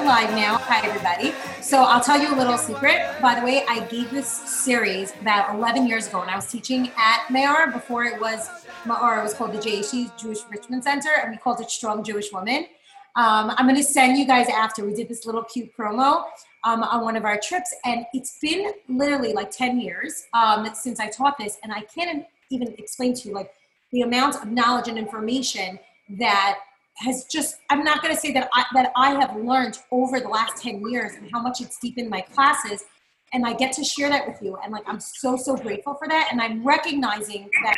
are live now. Hi, everybody. So I'll tell you a little secret. By the way, I gave this series about 11 years ago when I was teaching at Mayar before it was Ma'or. It was called the JHC Jewish Richmond Center, and we called it Strong Jewish Woman. Um, I'm going to send you guys after. We did this little cute promo um, on one of our trips, and it's been literally like 10 years um, since I taught this, and I can't even explain to you like the amount of knowledge and information that has just i'm not going to say that I, that I have learned over the last 10 years and how much it's deepened my classes and i get to share that with you and like i'm so so grateful for that and i'm recognizing that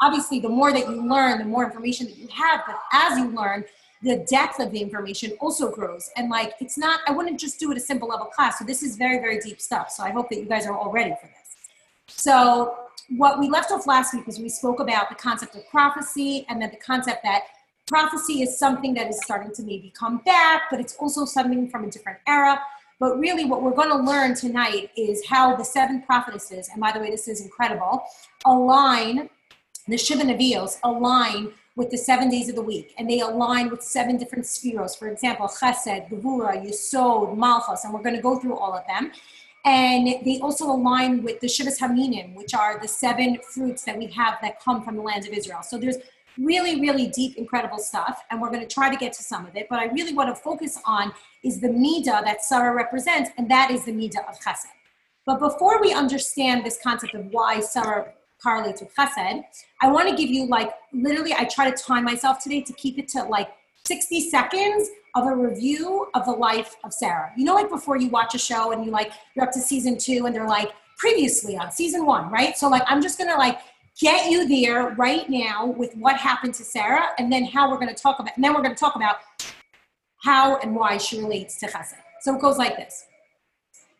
obviously the more that you learn the more information that you have but as you learn the depth of the information also grows and like it's not i wouldn't just do it a simple level class so this is very very deep stuff so i hope that you guys are all ready for this. So what we left off last week was we spoke about the concept of prophecy and then the concept that prophecy is something that is starting to maybe come back, but it's also something from a different era. But really, what we're going to learn tonight is how the seven prophetesses, and by the way, this is incredible, align the Shiva Nevios align with the seven days of the week, and they align with seven different sefiros. For example, Chesed, Gevura, Yesod, Malchus, and we're going to go through all of them. And they also align with the Shivas Haminim, which are the seven fruits that we have that come from the lands of Israel. So there's really, really deep, incredible stuff. And we're going to try to get to some of it. But I really want to focus on is the Mida that Sarah represents, and that is the Mida of Chesed. But before we understand this concept of why Sarah correlates with Chesed, I want to give you like literally, I try to time myself today to keep it to like 60 seconds of a review of the life of Sarah. You know, like before you watch a show and you like, you're up to season two and they're like, previously on season one, right? So like, I'm just going to like get you there right now with what happened to Sarah and then how we're going to talk about, and then we're going to talk about how and why she relates to Chesed. So it goes like this.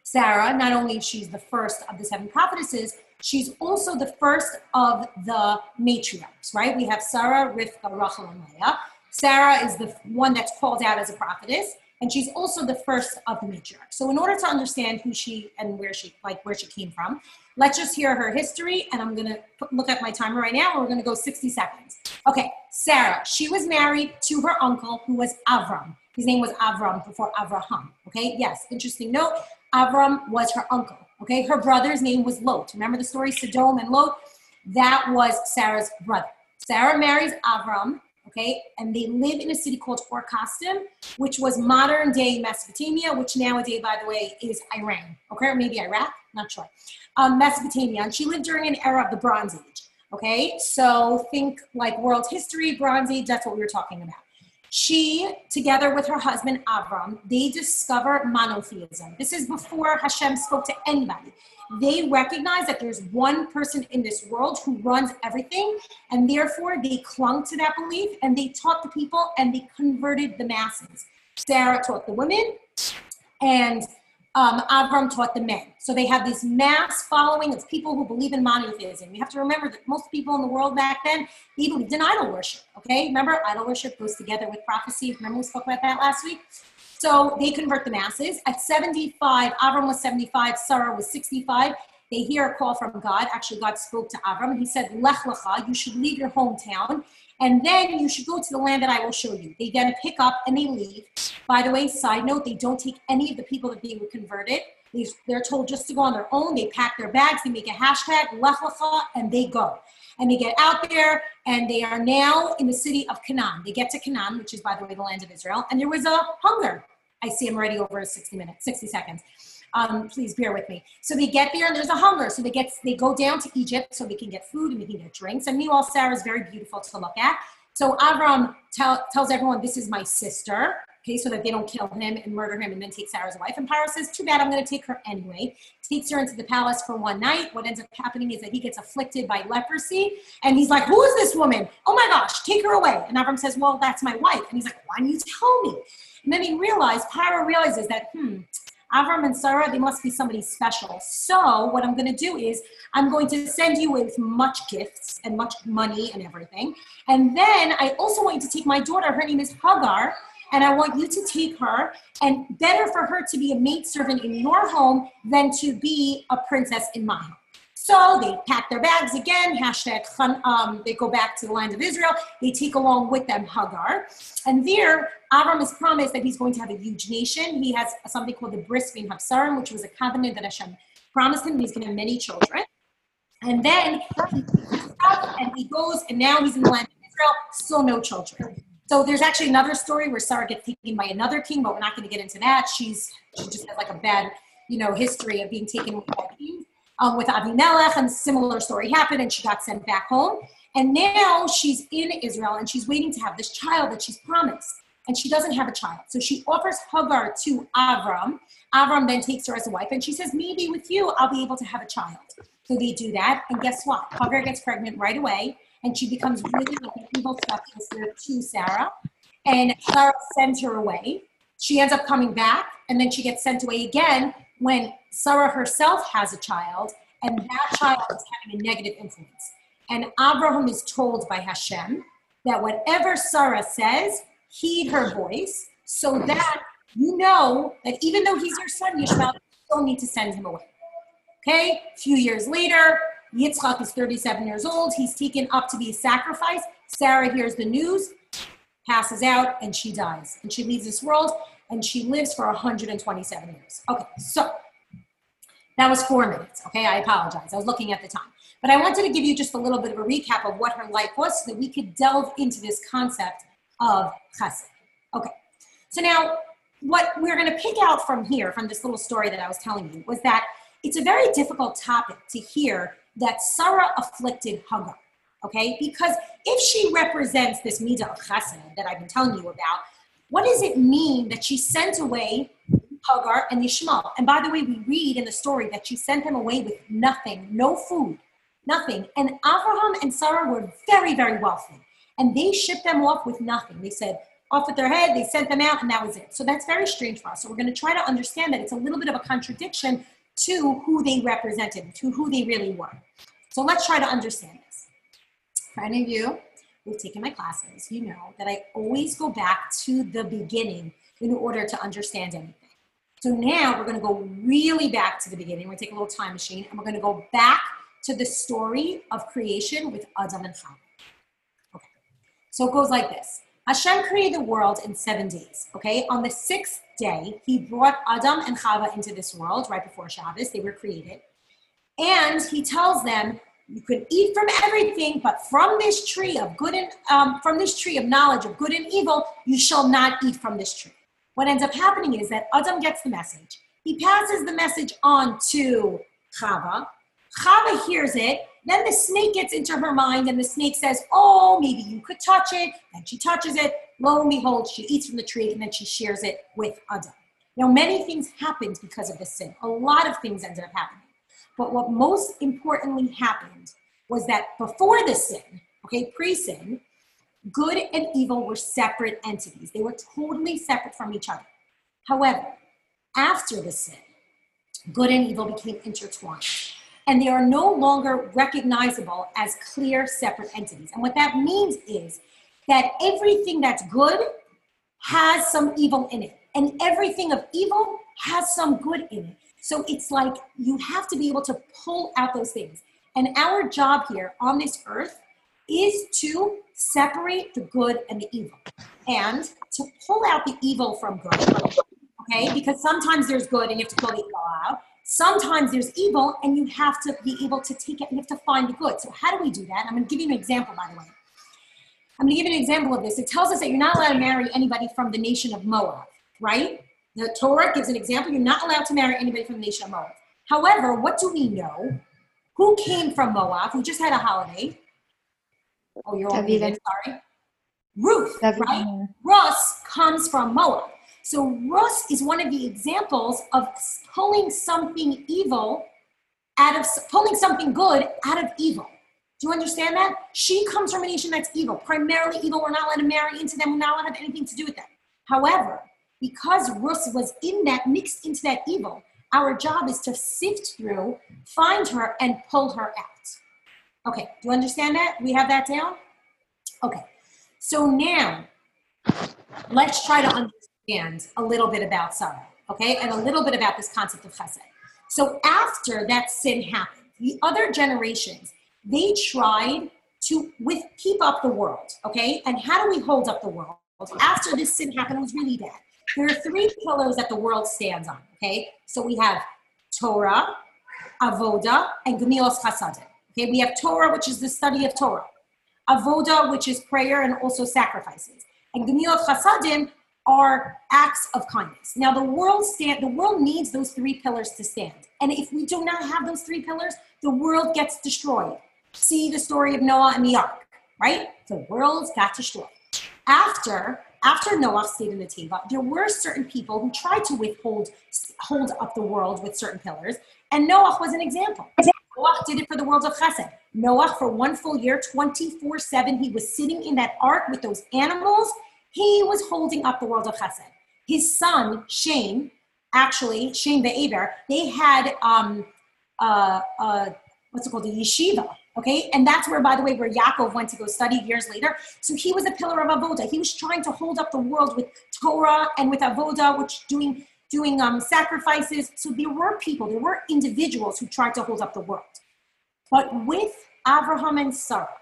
Sarah, not only she's the first of the seven prophetesses, she's also the first of the matriarchs, right? We have Sarah, Rivka, Rachel, and Leah. Sarah is the one that's called out as a prophetess, and she's also the first of the matriarchs. So in order to understand who she and where she like where she came from, Let's just hear her history, and I'm gonna look at my timer right now, we're gonna go 60 seconds. Okay, Sarah, she was married to her uncle, who was Avram. His name was Avram before Avraham. Okay, yes, interesting note. Avram was her uncle. Okay, her brother's name was Lot. Remember the story, Sodom and Lot? That was Sarah's brother. Sarah marries Avram, okay? And they live in a city called Or Kasdim, which was modern day Mesopotamia, which nowadays, by the way, is Iran, okay? Or maybe Iraq, not sure. Um, Mesopotamia. And she lived during an era of the Bronze Age, okay? So think like world history, Bronze Age, that's what we were talking about. She, together with her husband Avram, they discover monotheism. This is before Hashem spoke to anybody they recognize that there's one person in this world who runs everything, and therefore they clung to that belief and they taught the people and they converted the masses. Sarah taught the women, and um, Avram taught the men. So they have this mass following of people who believe in monotheism. You have to remember that most people in the world back then, believed in idol worship. Okay, remember idol worship goes together with prophecy. Remember we spoke about that last week. So they convert the masses. At 75, Avram was 75, Sarah was 65. They hear a call from God. Actually, God spoke to Avram and he said, Lech lecha, you should leave your hometown and then you should go to the land that I will show you. They then pick up and they leave. By the way, side note, they don't take any of the people that they were converted. They're told just to go on their own. They pack their bags, they make a hashtag, Lech lecha, and they go. And they get out there and they are now in the city of Canaan. They get to Canaan, which is, by the way, the land of Israel. And there was a hunger. I see I'm already over 60 minutes, 60 seconds. Um, please bear with me. So they get there and there's a hunger. So they get they go down to Egypt so they can get food and they can get drinks. And meanwhile, Sarah is very beautiful to look at. So Avram tell, tells everyone, "This is my sister." Okay, so that they don't kill him and murder him and then take Sarah's wife. And Paro says, "Too bad, I'm going to take her anyway." Takes her into the palace for one night. What ends up happening is that he gets afflicted by leprosy, and he's like, "Who is this woman? Oh my gosh, take her away!" And Avram says, "Well, that's my wife." And he's like, "Why didn't you tell me?" And then he realized, Paro realizes that, hmm, Avram and Sarah, they must be somebody special. So what I'm going to do is I'm going to send you with much gifts and much money and everything. And then I also want you to take my daughter. Her name is Hagar. And I want you to take her, and better for her to be a maidservant in your home than to be a princess in my home. So they pack their bags again, hashtag, um, they go back to the land of Israel. They take along with them Hagar. And there, Avram is promised that he's going to have a huge nation. He has something called the Bris Bein Habsarim, which was a covenant that Hashem promised him. He's going to have many children. And then he and he goes, and now he's in the land of Israel, still no children. So there's actually another story where Sarah gets taken by another king, but we're not going to get into that. She's she just has like a bad, you know, history of being taken with kings. Um, with Avimelech, and similar story happened, and she got sent back home. And now she's in Israel, and she's waiting to have this child that she's promised, and she doesn't have a child. So she offers Hagar to Avram. Avram then takes her as a wife, and she says, "Maybe with you, I'll be able to have a child." So they do that, and guess what? Hagar gets pregnant right away, and she becomes really like an evil stepsister to Sarah. And Sarah sends her away. She ends up coming back, and then she gets sent away again when Sarah herself has a child, and that child is having a negative influence. And Abraham is told by Hashem that whatever Sarah says, heed her voice, so that you know that even though he's your son, Yishmael, you still need to send him away. Okay, a few years later, Yitzchak is 37 years old. He's taken up to be a sacrifice. Sarah hears the news, passes out, and she dies. And she leaves this world and she lives for 127 years. Okay, so that was four minutes. Okay, I apologize. I was looking at the time. But I wanted to give you just a little bit of a recap of what her life was so that we could delve into this concept of chesed. Okay, so now what we're going to pick out from here, from this little story that I was telling you, was that it's a very difficult topic to hear that Sarah afflicted Hagar. Okay, because if she represents this midah of chesed that I've been telling you about, what does it mean that she sent away Hagar and Yishmael? And by the way, we read in the story that she sent them away with nothing, no food, nothing. And Abraham and Sarah were very, very wealthy. And they shipped them off with nothing. They said, off with their head, they sent them out, and that was it. So that's very strange for us. So we're going to try to understand that it's a little bit of a contradiction to who they represented, to who they really were. So let's try to understand this. For any of you who've taken my classes, you know that I always go back to the beginning in order to understand anything. So now we're going to go really back to the beginning. We're going to take a little time machine and we're going to go back to the story of creation with Adam and Chava. Okay. So it goes like this. Hashem created the world in seven days. Okay. On the sixth day, he brought Adam and Chava into this world right before Shabbos. They were created. And he tells them, you can eat from everything, but from this tree of good and um, from this tree of knowledge of good and evil, you shall not eat from this tree. What ends up happening is that Adam gets the message. He passes the message on to Chava. Chava hears it. Then the snake gets into her mind, and the snake says, "Oh, maybe you could touch it." And she touches it. Lo and behold, she eats from the tree, and then she shares it with Adam. Now, many things happened because of this sin. A lot of things ended up happening. But what most importantly happened was that before the sin, okay, pre sin, good and evil were separate entities. They were totally separate from each other. However, after the sin, good and evil became intertwined. And they are no longer recognizable as clear, separate entities. And what that means is that everything that's good has some evil in it, and everything of evil has some good in it. So it's like you have to be able to pull out those things. And our job here on this earth is to separate the good and the evil and to pull out the evil from good. Okay, because sometimes there's good and you have to pull the evil out. Sometimes there's evil and you have to be able to take it and you have to find the good. So, how do we do that? I'm going to give you an example, by the way. I'm going to give you an example of this. It tells us that you're not allowed to marry anybody from the nation of Moab, right? The Torah gives an example. You're not allowed to marry anybody from the nation of Moab. However, what do we know? Who came from Moab? We just had a holiday? Oh, you're all muted. Sorry. Ruth, David. right? Rus comes from Moab. So Rus is one of the examples of pulling something evil out of pulling something good out of evil. Do you understand that? She comes from a nation that's evil, primarily evil. We're not allowed to marry into them. We're not allowed to have anything to do with them. However, because Rus was in that, mixed into that evil, our job is to sift through, find her, and pull her out. Okay, do you understand that? We have that down? Okay, so now let's try to understand a little bit about Sarah, okay, and a little bit about this concept of chesed. So after that sin happened, the other generations, they tried to with keep up the world, okay? And how do we hold up the world? After this sin happened, it was really bad. There are three pillars that the world stands on, okay? So we have Torah, Avoda, and Gemilas Chasadim. Okay, we have Torah, which is the study of Torah. Avoda, which is prayer and also sacrifices. And Gemilas Chasadim are acts of kindness. Now the world stand the world needs those three pillars to stand. And if we do not have those three pillars, the world gets destroyed. See the story of Noah and the ark, right? The world got destroyed. After after Noah stayed in the Teva, there were certain people who tried to withhold hold up the world with certain pillars, and Noah was an example. Noah did it for the world of Chesed. Noah, for one full year, 24 7, he was sitting in that ark with those animals. He was holding up the world of Chesed. His son, Shem, actually, Shem Be'eber, they had, um, uh, uh, what's it called, a yeshiva. Okay, and that's where, by the way, where Yaakov went to go study years later. So he was a pillar of avoda. He was trying to hold up the world with Torah and with avoda, which doing doing um, sacrifices. So there were people, there were individuals who tried to hold up the world. But with Abraham and Sarah,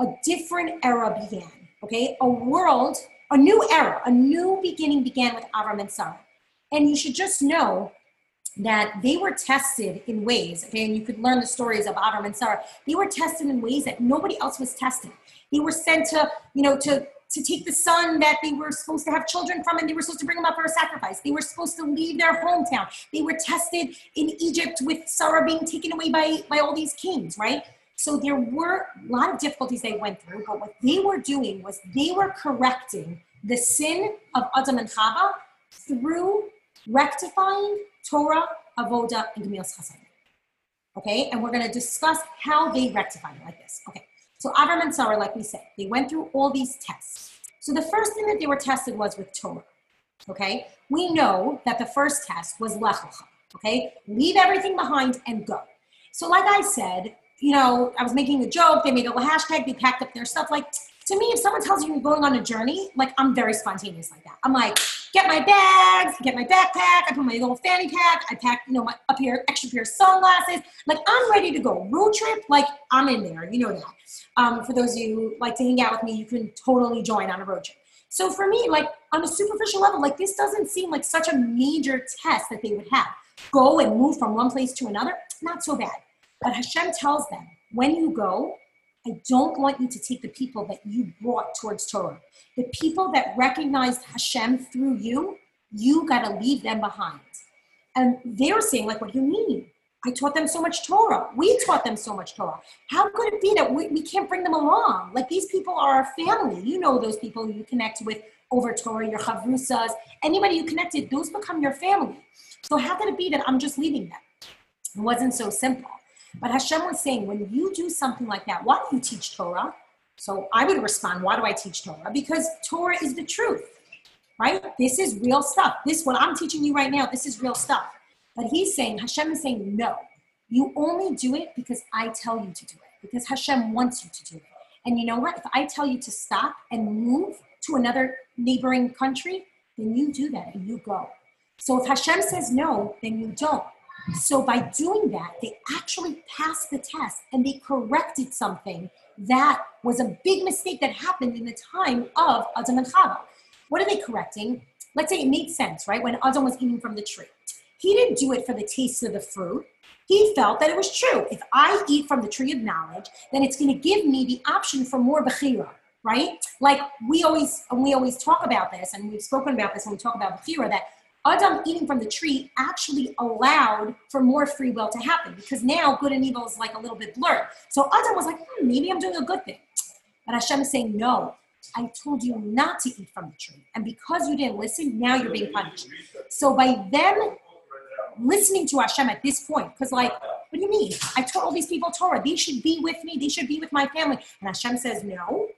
a different era began. Okay, a world, a new era, a new beginning began with Abraham and Sarah. And you should just know that they were tested in ways, okay, and you could learn the stories of Abraham and Sarah. They were tested in ways that nobody else was tested. They were sent to, you know, to to take the son that they were supposed to have children from and they were supposed to bring him up for a sacrifice. They were supposed to leave their hometown. They were tested in Egypt with Sarah being taken away by, by all these kings, right? So there were a lot of difficulties they went through, but what they were doing was they were correcting the sin of Adam and Chava through rectifying Torah, Avoda, and Gemilas Chasadim. Okay, and we're going to discuss how they rectified it like this. Okay, so Avram and Sarah, like we said, they went through all these tests. So the first thing that they were tested was with Torah. Okay, we know that the first test was Lech Lecha. Okay, leave everything behind and go. So, like I said, you know, I was making a joke. They made a little hashtag. They packed up their stuff. Like to me, if someone tells you you're going on a journey, like I'm very spontaneous like that. I'm like, get my bags, get my backpack, I put my little fanny pack, I pack, you know, my up here extra pair of sunglasses. Like I'm ready to go. Road trip, like I'm in there. You know that. Um, for those of you who like to hang out with me, you can totally join on a road trip. So for me, like on a superficial level, like this doesn't seem like such a major test that they would have. Go and move from one place to another, not so bad. But Hashem tells them, when you go, I don't want you to take the people that you brought towards Torah. The people that recognized Hashem through you, you got to leave them behind. And they were saying, like, what do you mean? I taught them so much Torah. We taught them so much Torah. How could it be that we, we can't bring them along? Like, these people are our family. You know those people you connect with over Torah, your chavrusas, anybody you connected, those become your family. So how could it be that I'm just leaving them? It wasn't so simple. But Hashem was saying, when you do something like that, why do you teach Torah? So I would respond, why do I teach Torah? Because Torah is the truth, right? This is real stuff. This, what I'm teaching you right now, this is real stuff. But he's saying, Hashem is saying, no, you only do it because I tell you to do it, because Hashem wants you to do it. And you know what? If I tell you to stop and move to another neighboring country, then you do that and you go. So if Hashem says no, then you don't. So by doing that, they actually passed the test and they corrected something that was a big mistake that happened in the time of Adam and Chava. What are they correcting? Let's say it made sense, right? When Adam was eating from the tree. He didn't do it for the taste of the fruit. He felt that it was true. If I eat from the tree of knowledge, then it's going to give me the option for more bechira, right? Like we always, we always talk about this, and we've spoken about this when we talk about bechira, that Adam eating from the tree actually allowed for more free will to happen because now good and evil is like a little bit blurred. So Adam was like, hmm, maybe I'm doing a good thing. But Hashem is saying, no, I told you not to eat from the tree. And because you didn't listen, now you're being punished. So by them listening to Hashem at this point, because like, what do you mean? I told all these people Torah, they should be with me, they should be with my family. And Hashem says, no.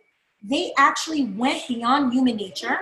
They actually went beyond human nature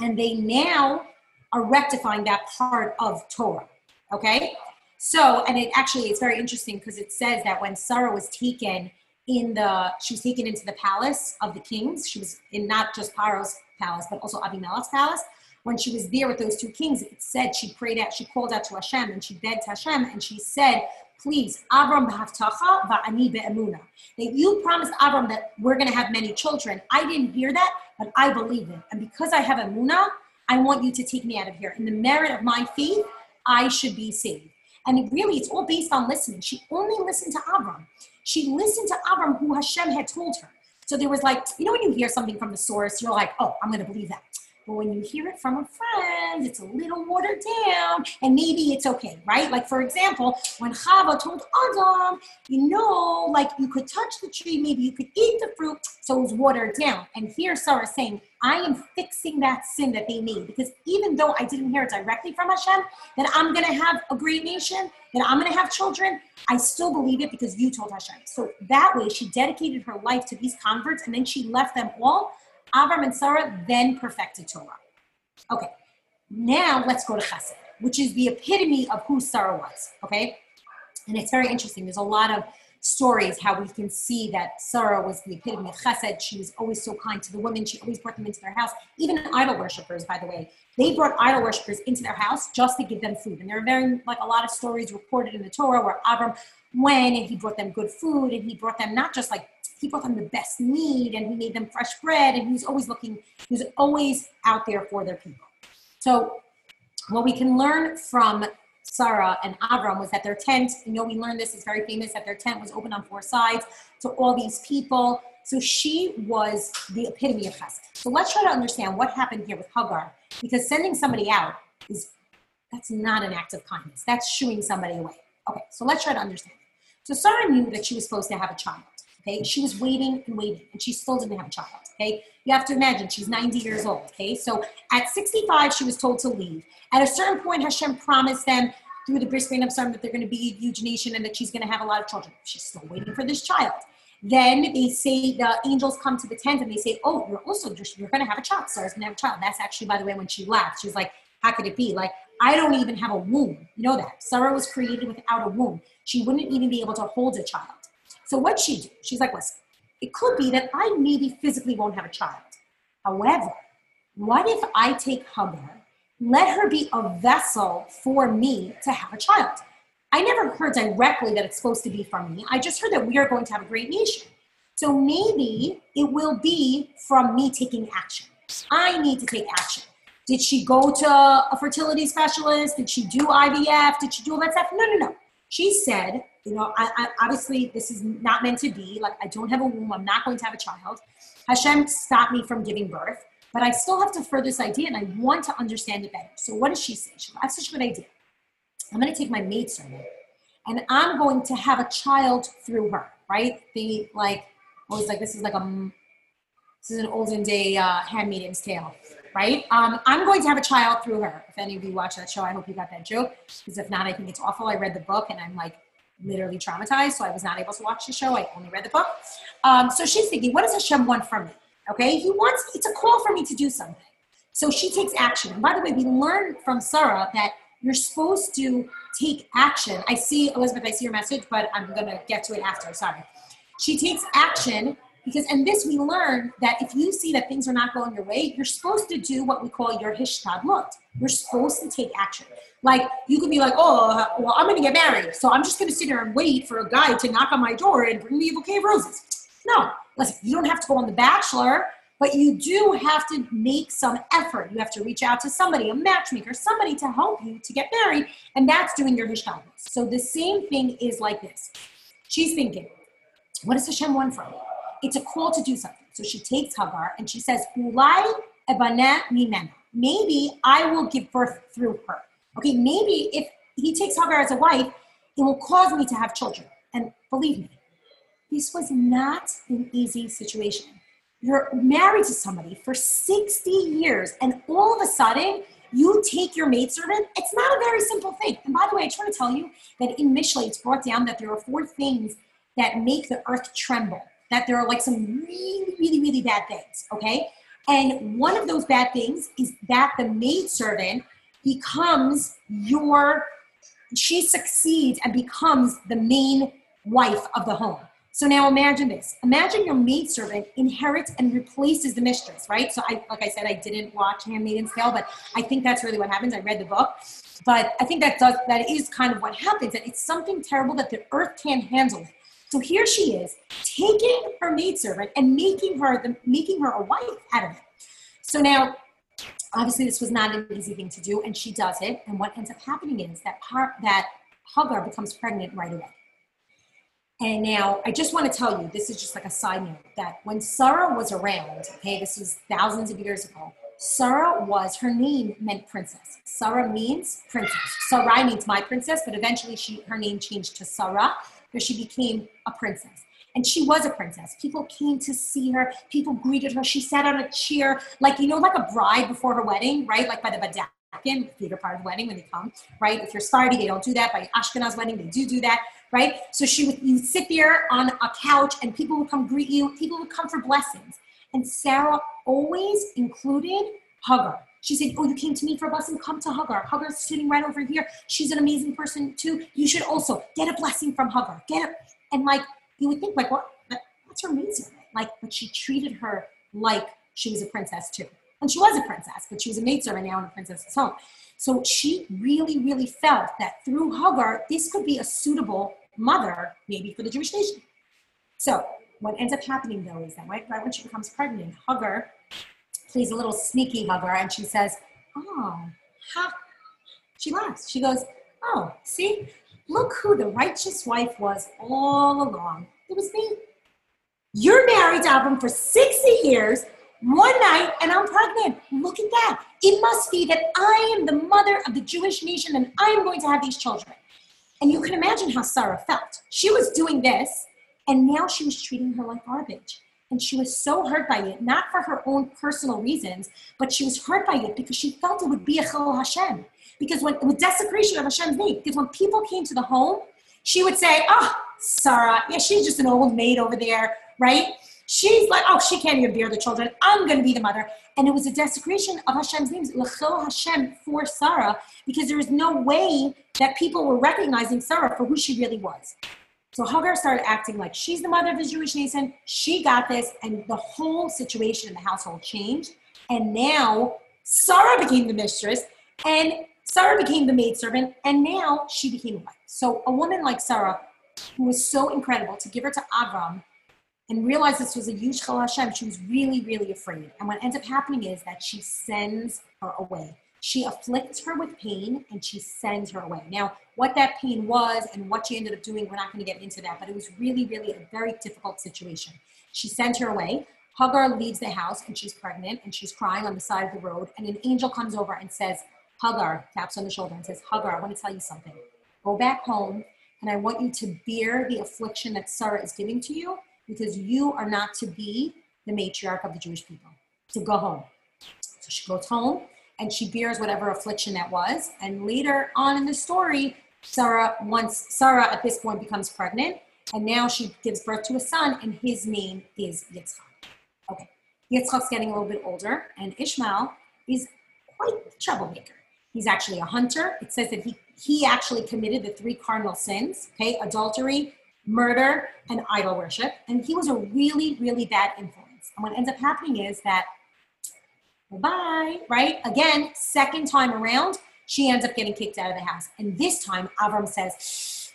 and they now are rectifying that part of Torah. Okay? So, and it actually it's very interesting because it says that when Sarah was taken in the she was taken into the palace of the kings, she was in not just Paro's palace, but also Abimelech's palace. when she was there with those two kings, it said she prayed out, she called out to Hashem and she begged Hashem and she said, please, Avram b'havtacha va'ani be'emuna. That you promised Avram that we're going to have many children. I didn't hear that, but I believe it. And because I have emuna, I want you to take me out of here. In the merit of my faith, I should be saved. And really, it's all based on listening. She only listened to Avram. She listened to Avram, who Hashem had told her. So there was like, you know, when you hear something from the source, you're like, oh, I'm going to believe that. But when you hear it from a friend, it's a little watered down, and maybe it's okay, right? Like, for example, when Chava told Adam, you know, like you could touch the tree, maybe you could eat the fruit, so it was watered down. And here Sarah saying, I am fixing that sin that they made, because even though I didn't hear it directly from Hashem, that I'm going to have a great nation, that I'm going to have children, I still believe it because you told Hashem. So that way, she dedicated her life to these converts, and then she left them all Avram and Sarah then perfected Torah. Okay, now let's go to Chesed, which is the epitome of who Sarah was. Okay, and it's very interesting. There's a lot of stories how we can see that Sarah was the epitome of Chesed. She was always so kind to the women. She always brought them into their house. Even idol worshippers, by the way, they brought idol worshippers into their house just to give them food. And there are very like a lot of stories reported in the Torah where Avram went and he brought them good food and he brought them not just like he brought them the best meat and he made them fresh bread and he was always looking, he was always out there for their people. So what we can learn from Sarah and Avram was that their tent, you know, we learned this is very famous that their tent was open on four sides to all these people. So she was the epitome of chesed. So let's try to understand what happened here with Hagar, because sending somebody out is that's not an act of kindness. That's shooing somebody away. Okay, so let's try to understand. So Sarah knew that she was supposed to have a child. Okay, she was waiting and waiting, and she still didn't have a child. Okay, you have to imagine she's 90 years old. Okay, so at 65, she was told to leave. At a certain point, Hashem promised them through the bris bein Absarim that they're going to be a huge nation and that she's going to have a lot of children. She's still waiting for this child. Then they say the angels come to the tent and they say, "Oh, you're also you're going to have a child. Sarah's going to have a child." That's actually, by the way, when she left, she was like, "How could it be? Like I don't even have a womb. You know that Sarah was created without a womb. She wouldn't even be able to hold a child." So what she do? She's like, listen, it could be that I maybe physically won't have a child. However, what if I take Hagar, let her be a vessel for me to have a child? I never heard directly that it's supposed to be from me. I just heard that we are going to have a great nation. So maybe it will be from me taking action. I need to take action. Did she go to a fertility specialist? Did she do IVF? Did she do all that stuff? No, no, no. She said, you know, I, I, obviously this is not meant to be. Like, I don't have a womb. I'm not going to have a child. Hashem stopped me from giving birth, but I still have to further this idea and I want to understand it better. So, what does she say? She has such a good idea. I'm going to take my maid servant, and I'm going to have a child through her, right? The like, I was like, this is like a, this is an olden day uh, handmaiden's tale, right? Um, I'm going to have a child through her. If any of you watch that show, I hope you got that joke. Because if not, I think it's awful. I read the book and I'm like literally traumatized, so I was not able to watch the show. I only read the book. Um, so she's thinking, what does Hashem want from me? Okay, he wants, it's a call for me to do something. So she takes action. And by the way, we learned from Sarah that you're supposed to take action. I see, Elizabeth, I see your message, but I'm going to get to it after. Sorry. She takes action because, and this we learn that if you see that things are not going your way, you're supposed to do what we call your hishtadlut. You're supposed to take action. Like you could be like, oh, well, I'm going to get married, so I'm just going to sit here and wait for a guy to knock on my door and bring me a bouquet of roses. No, listen, you don't have to go on The Bachelor, but you do have to make some effort. You have to reach out to somebody, a matchmaker, somebody to help you to get married, and that's doing your hishtadlut. So the same thing is like this. She's thinking, what does Hashem want from me? It's a call to do something. So she takes Hagar and she says, Ulai. Maybe I will give birth through her. Okay, maybe if he takes Hagar as a wife, it will cause me to have children. And believe me, this was not an easy situation. You're married to somebody for 60 years, and all of a sudden, you take your maidservant. It's not a very simple thing. And by the way, I want to tell you that in Mishle, it's brought down that there are four things that make the earth tremble, that there are like some really, really, really bad things, okay? And one of those bad things is that the maidservant becomes your, she succeeds and becomes the main wife of the home. So now imagine this. Imagine your maidservant inherits and replaces the mistress, right? So I, like I said, I didn't watch Handmaid's Tale, but I think that's really what happens. I read the book, but I think that does that is kind of what happens. And it's something terrible that the earth can't handle it. So here she is, taking her maidservant and making her the, making her a wife out of it. So now, obviously, this was not an easy thing to do, and she does it. And what ends up happening is that part that Hagar becomes pregnant right away. And now I just want to tell you, this is just like a side note, that when Sarah was around, okay, this was thousands of years ago, Sarah was, her name meant princess. Sarah means princess. Sarai means my princess, but eventually she, her name changed to Sarah, she became a princess. And she was a princess. People came to see her. People greeted her. She sat on a chair, like, you know, like a bride before her wedding, right? Like by the Badeken, theater part of the wedding when they come, right? If you're Sephardi, they don't do that. By Ashkenaz wedding, they do do that right? So she would you sit there on a couch and people would come greet you. People would come for blessings. And Sarah always included Hagar. She said, Oh, you came to me for a blessing? Come to Hagar. Hagar's sitting right over here. She's an amazing person too. You should also get a blessing from Hagar. Get it. And like, you would think, like, what? That's her maidservant. Like, but she treated her like she was a princess too. And she was a princess, but she was a maidservant now in a princess's home. So she really, really felt that through Hagar, this could be a suitable mother, maybe for the Jewish nation. So what ends up happening though is that right, right when she becomes pregnant, Hagar plays a little sneaky Hagar and she says, Oh, ha. She laughs. She goes, Oh, see, look who the righteous wife was all along. It was me. You're married to Abram for 60 years, one night, and I'm pregnant. Look at that. It must be that I am the mother of the Jewish nation and I'm going to have these children. And you can imagine how Sarah felt. She was doing this, and now she was treating her like garbage. And she was so hurt by it, not for her own personal reasons, but she was hurt by it because she felt it would be a Chillul Hashem. Because when with desecration of Hashem's name, because when people came to the home, she would say, Oh, Sarah, yeah, she's just an old maid over there, right? She's like, oh, she can't even bear the children. I'm going to be the mother. And it was a desecration of Hashem's names, L'chil Hashem for Sarah, because there was no way that people were recognizing Sarah for who she really was. So Hagar started acting like she's the mother of the Jewish nation. She got this, and the whole situation in the household changed. And now Sarah became the mistress, and Sarah became the maidservant, and now she became a wife. So a woman like Sarah, who was so incredible to give her to Avram, and realized this was a huge Chillul Hashem, she was really, really afraid. And what ends up happening is that she sends her away. She afflicts her with pain and she sends her away. Now, what that pain was and what she ended up doing, we're not going to get into that, but it was really, really a very difficult situation. She sends her away. Hagar leaves the house and she's pregnant and she's crying on the side of the road. And an angel comes over and says, Hagar, taps on the shoulder and says, Hagar, I want to tell you something. Go back home and I want you to bear the affliction that Sarah is giving to you because you are not to be the matriarch of the Jewish people, to go home. So she goes home and she bears whatever affliction that was. And later on in the story, Sarah, once Sarah at this point becomes pregnant, and now she gives birth to a son, and his name is Yitzchak. Okay, Yitzchak's getting a little bit older, and Ishmael is quite a troublemaker. He's actually a hunter. It says that he he actually committed the three cardinal sins, okay, adultery, murder, and idol worship. And he was a really, really bad influence. And what ends up happening is that, bye, right? Again, second time around, she ends up getting kicked out of the house. And this time, Avram says,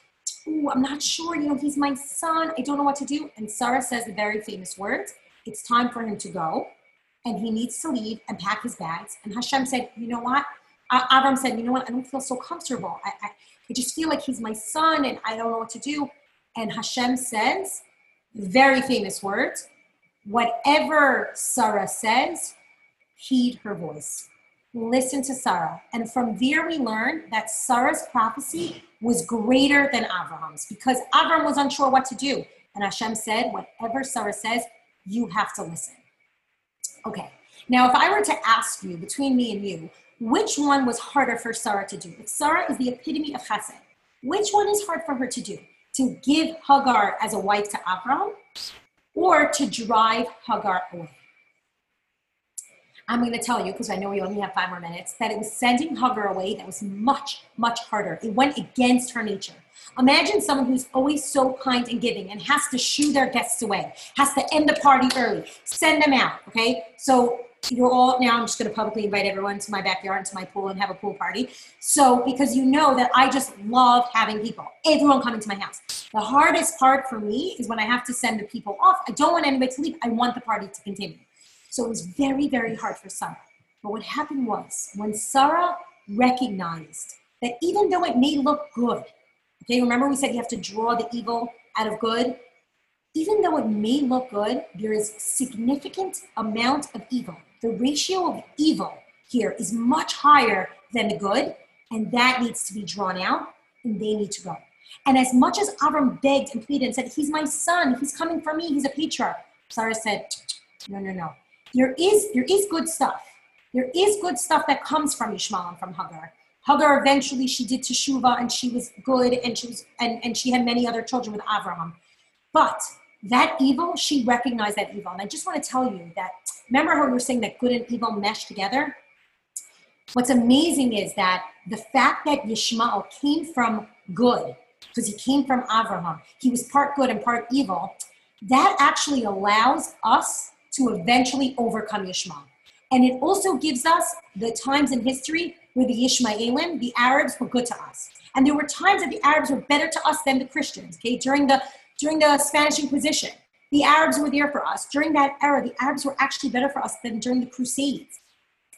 Ooh, I'm not sure, you know, he's my son. I don't know what to do. And Sarah says the very famous words it's time for him to go. And he needs to leave and pack his bags. And Hashem said, You know what? Avram said, You know what? I don't feel so comfortable. I, I, I just feel like he's my son and I don't know what to do. And Hashem says, very famous words, whatever Sarah says, heed her voice. Listen to Sarah. And from there, we learn that Sarah's prophecy was greater than Abraham's because Abraham was unsure what to do. And Hashem said, whatever Sarah says, you have to listen. Okay. Now, if I were to ask you between me and you, which one was harder for Sarah to do? If Sarah is the epitome of chesed, which one is hard for her to do? to give Hagar as a wife to Avram or to drive Hagar away. I'm going to tell you, because I know we only have five more minutes, that it was sending Hagar away that was much, much harder. It went against her nature. Imagine someone who's always so kind and giving and has to shoo their guests away, has to end the party early, send them out, okay? So you're all, now I'm just gonna publicly invite everyone to my backyard, to my pool and have a pool party. So, because you know that I just love having people, everyone coming to my house. The hardest part for me is when I have to send the people off. I don't want anybody to leave. I want the party to continue. So it was very, very hard for Sarah. But what happened was when Sarah recognized that even though it may look good, okay, remember we said you have to draw the evil out of good? Even though it may look good, there is significant amount of evil. The ratio of evil here is much higher than the good, and that needs to be drawn out, and they need to go. And as much as Avram begged and pleaded and said, He's my son, he's coming for me, he's a patriarch, Sarah said, No, no, no there is there is good stuff. There is good stuff that comes from Ishmael and from Hagar. Hagar eventually she did teshuva and she was good and she was and, and she had many other children with Abraham. But that evil, she recognized that evil. And I just want to tell you that remember how we were saying that good and evil mesh together? What's amazing is that the fact that Yishmael came from good, because he came from Abraham, he was part good and part evil, that actually allows us to eventually overcome Ishmael. And it also gives us the times in history where the Ishmaelim, the Arabs, were good to us. And there were times that the Arabs were better to us than the Christians. Okay, during the during the Spanish Inquisition, the Arabs were there for us. During that era, the Arabs were actually better for us than during the Crusades.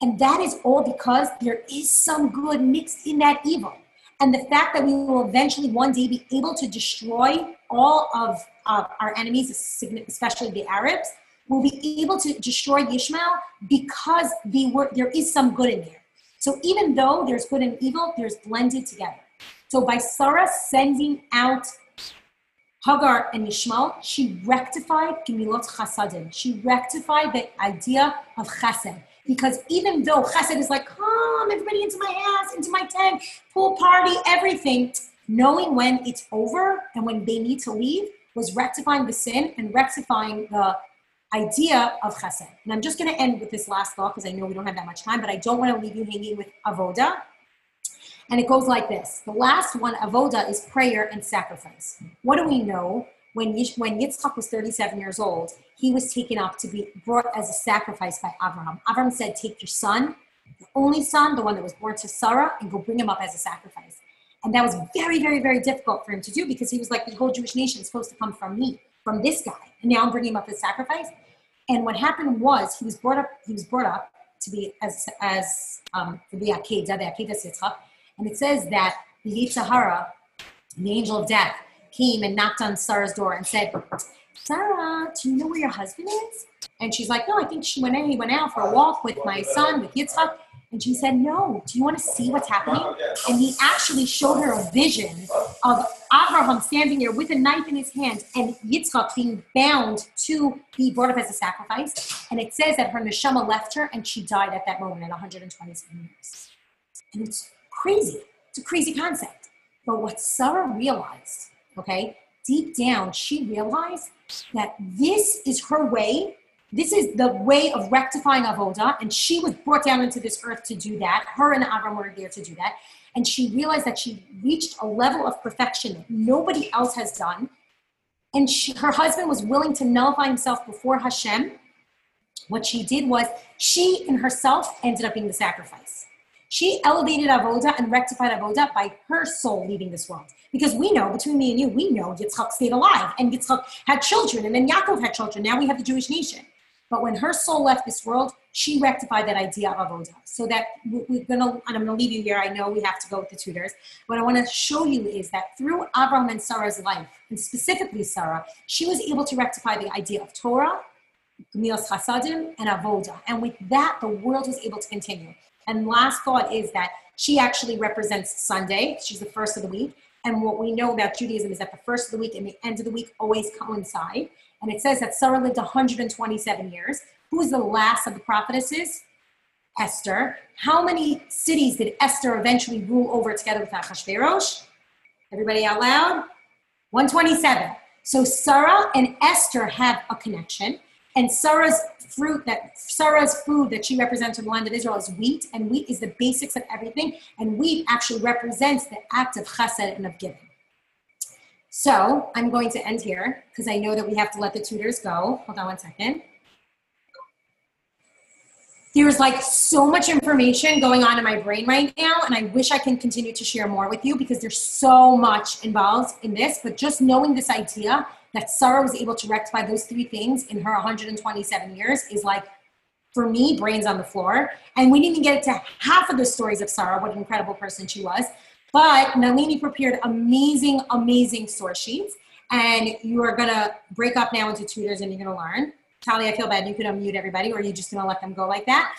And that is all because there is some good mixed in that evil. And the fact that we will eventually one day be able to destroy all of uh, our enemies, especially the Arabs, will be able to destroy Ishmael because they were, there is some good in there. So even though there's good and evil, there's blended together. So by Sarah sending out Hagar and Ishmael, she rectified Gemilot Chasadim. She rectified the idea of chesed. Because even though chesed is like, come everybody into my house, into my tent, pool party, everything, knowing when it's over and when they need to leave was rectifying the sin and rectifying the idea of chesed. And I'm just going to end with this last thought because I know we don't have that much time, but I don't want to leave you hanging with avoda. And it goes like this. The last one, avoda, is prayer and sacrifice. What do we know? When, Yish, when Yitzchak was 37 years old, he was taken up to be brought as a sacrifice by Abraham. Abraham said, take your son, the only son, the one that was born to Sarah, and go bring him up as a sacrifice. And that was very, very, very difficult for him to do because he was like, the whole Jewish nation is supposed to come from me from this guy, and now I'm bringing him up as sacrifice. And what happened was he was brought up. He was brought up to be as as um, the Akedah, the Akedah Yitzchak, and it says that the the angel of death, came and knocked on Sarah's door and said, "Sarah, do you know where your husband is?" And she's like, "No, I think she went in. He went out for a walk with my son, with Yitzchak." And she said, No, do you want to see what's happening? And he actually showed her a vision of Abraham standing there with a knife in his hand and Yitzchak being bound to be brought up as a sacrifice. And it says that her neshama left her and she died at that moment at 127 years. And it's crazy. It's a crazy concept. But what Sarah realized, okay, deep down, she realized that this is her way this is the way of rectifying avoda, and she was brought down into this earth to do that. Her and Avram were there to do that, and she realized that she reached a level of perfection that nobody else has done. And she, her husband was willing to nullify himself before Hashem. What she did was she in herself ended up being the sacrifice. She elevated avoda and rectified avoda by her soul leaving this world. Because we know, between me and you, we know Yitzchak stayed alive and Yitzchak had children and then Yaakov had children. Now we have the Jewish nation. But when her soul left this world, she rectified that idea of avoda. So that we're gonna, and I'm gonna leave you here. I know we have to go with the tutors. What I want to show you is that through Avram and Sarah's life, and specifically Sarah, she was able to rectify the idea of Torah, Gemilas Chasadim, and avoda. And with that, the world was able to continue. And last thought is that she actually represents Sunday. She's the first of the week. And what we know about Judaism is that the first of the week and the end of the week always coincide. And it says that Sarah lived 127 years. Who is the last of the prophetesses? Esther. How many cities did Esther eventually rule over together with Achashverosh? Everybody out loud? 127. So Sarah and Esther have a connection, and Sarah's fruit that Sarah's food that she represents in the land of Israel is wheat, and wheat is the basics of everything, and wheat actually represents the act of chesed and of giving. So I'm going to end here because I know that we have to let the tutors go. Hold on one second. There's like so much information going on in my brain right now, and I wish I can continue to share more with you because there's so much involved in this. But just knowing this idea that Sarah was able to rectify those three things in her 127 years is like, for me, brains on the floor. And we didn't even get to half of the stories of Sarah, what an incredible person she was. But Nalini prepared amazing, amazing source sheets. And you are going to break up now into tutors and you're going to learn. Tali, I feel bad. You could unmute everybody, or are you just going to let them go like that?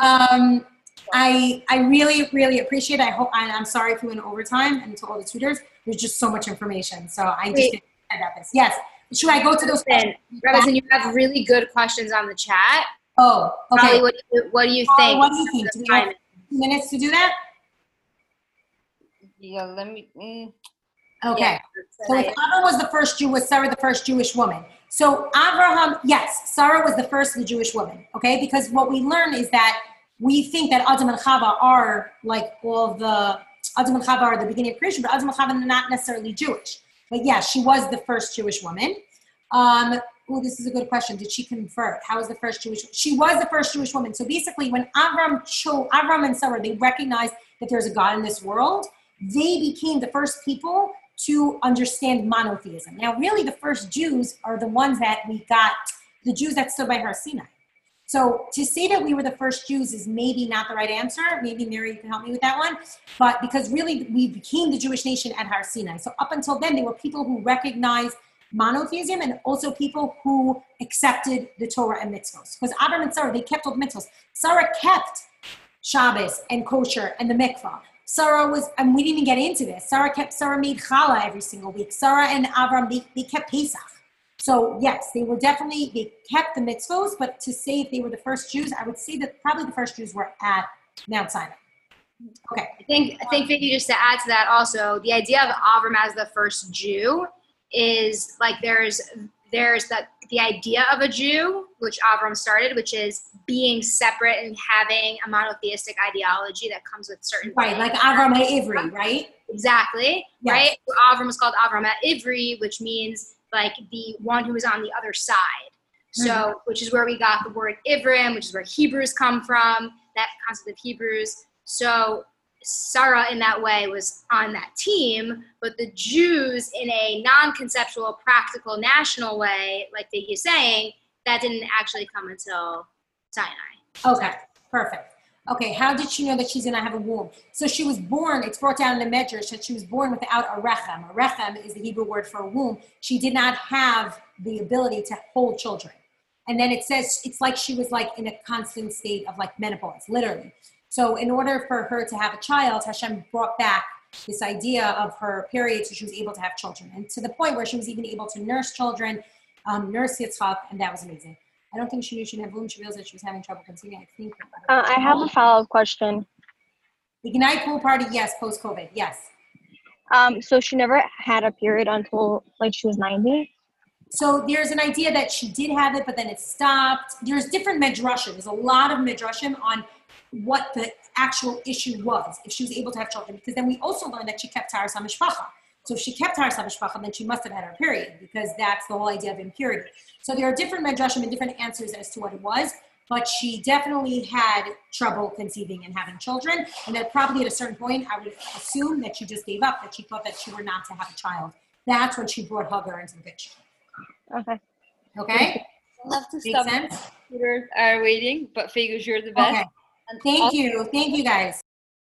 Um, I I really really appreciate. It. I hope I, am sorry if we went overtime and to all the tutors. There's just so much information, so I just didn't about this. Yes, should I go to those? Robinson, you have really good questions on the chat. Oh, okay. what, do you, what do you think? What do you think? Do we have two minutes to do that? Yeah, let me. Mm. Okay. Yeah, so if Avram was the first Jew, was Sarah the first Jewish woman? So Abraham, yes, Sarah was the first the Jewish woman. Okay, because what we learn is that we think that Adam and Chava are like all the Adam and Chava are the beginning of creation, but Adam and Chava are not necessarily Jewish. But yeah, she was the first Jewish woman. Um, oh, this is a good question. Did she convert? How was the first Jewish? She was the first Jewish woman. So basically, when Avram chose Avram and Sarah, they recognized that there's a God in this world they became the first people to understand monotheism. Now, really, the first Jews are the ones that we got, the Jews that stood by Har Sinai. So to say that we were the first Jews is maybe not the right answer. Maybe Mary, you can help me with that one. But because really, we became the Jewish nation at Har Sinai. So up until then, there were people who recognized monotheism and also people who accepted the Torah and mitzvahs. Because Adam and Sarah, they kept all the mitzvahs. Sarah kept Shabbos and kosher and the mikvah. Sarah was, and we didn't even get into this. Sarah kept, Sarah made challah every single week. Sarah and Avram, they, they kept Pesach. So yes, they were definitely, they kept the mitzvos, but to say if they were the first Jews, I would say that probably the first Jews were at Mount Sinai. Okay. I think, I think Vicky, just to add to that also, the idea of Avram as the first Jew is like there's there's that the idea of a Jew, which Avram started, which is being separate and having a monotheistic ideology that comes with certain right, things. like Avram HaIvri, right? Exactly, yes. right. Avram was called Avram HaIvri, which means like the one who is on the other side. So, mm-hmm. which is where we got the word Ivrim, which is where Hebrews come from. That concept of Hebrews. So Sarah in that way was on that team, but the Jews in a non-conceptual, practical, national way, like they are saying, that didn't actually come until Sinai. Okay, perfect. Okay, how did she know that she's going to have a womb? So she was born, it's brought down in the Medrash that she was born without a rechem. A rechem is the Hebrew word for a womb. She did not have the ability to hold children. And then it says it's like she was like in a constant state of like menopause, literally. So in order for her to have a child, Hashem brought back this idea of her period so she was able to have children. And to the point where she was even able to nurse children, um, nurse Yitzchak, and that was amazing. I don't think she knew she didn't have womb. She realized that she was having trouble conceiving. I think. Uh, I have a follow-up question. Ignite pool party, yes. Post COVID, yes. Um, so she never had a period until like she was 90? So there's an idea that she did have it, but then it stopped. There's different midrashim. There's a lot of midrashim on what the actual issue was, if she was able to have children. Because then we also learned that she kept Taharas HaMishpacha. So if she kept Taharas HaMishpacha, then she must have had her period, because that's the whole idea of impurity. So there are different medrashim and different answers as to what it was, but she definitely had trouble conceiving and having children. And that probably at a certain point, I would assume that she just gave up, that she thought that she were not to have a child. That's when she brought Hagar into the picture. Okay. Okay? I'll have to Makes stop. Sense? are waiting, but figures you're the best. Okay. Thank you. Thank you guys.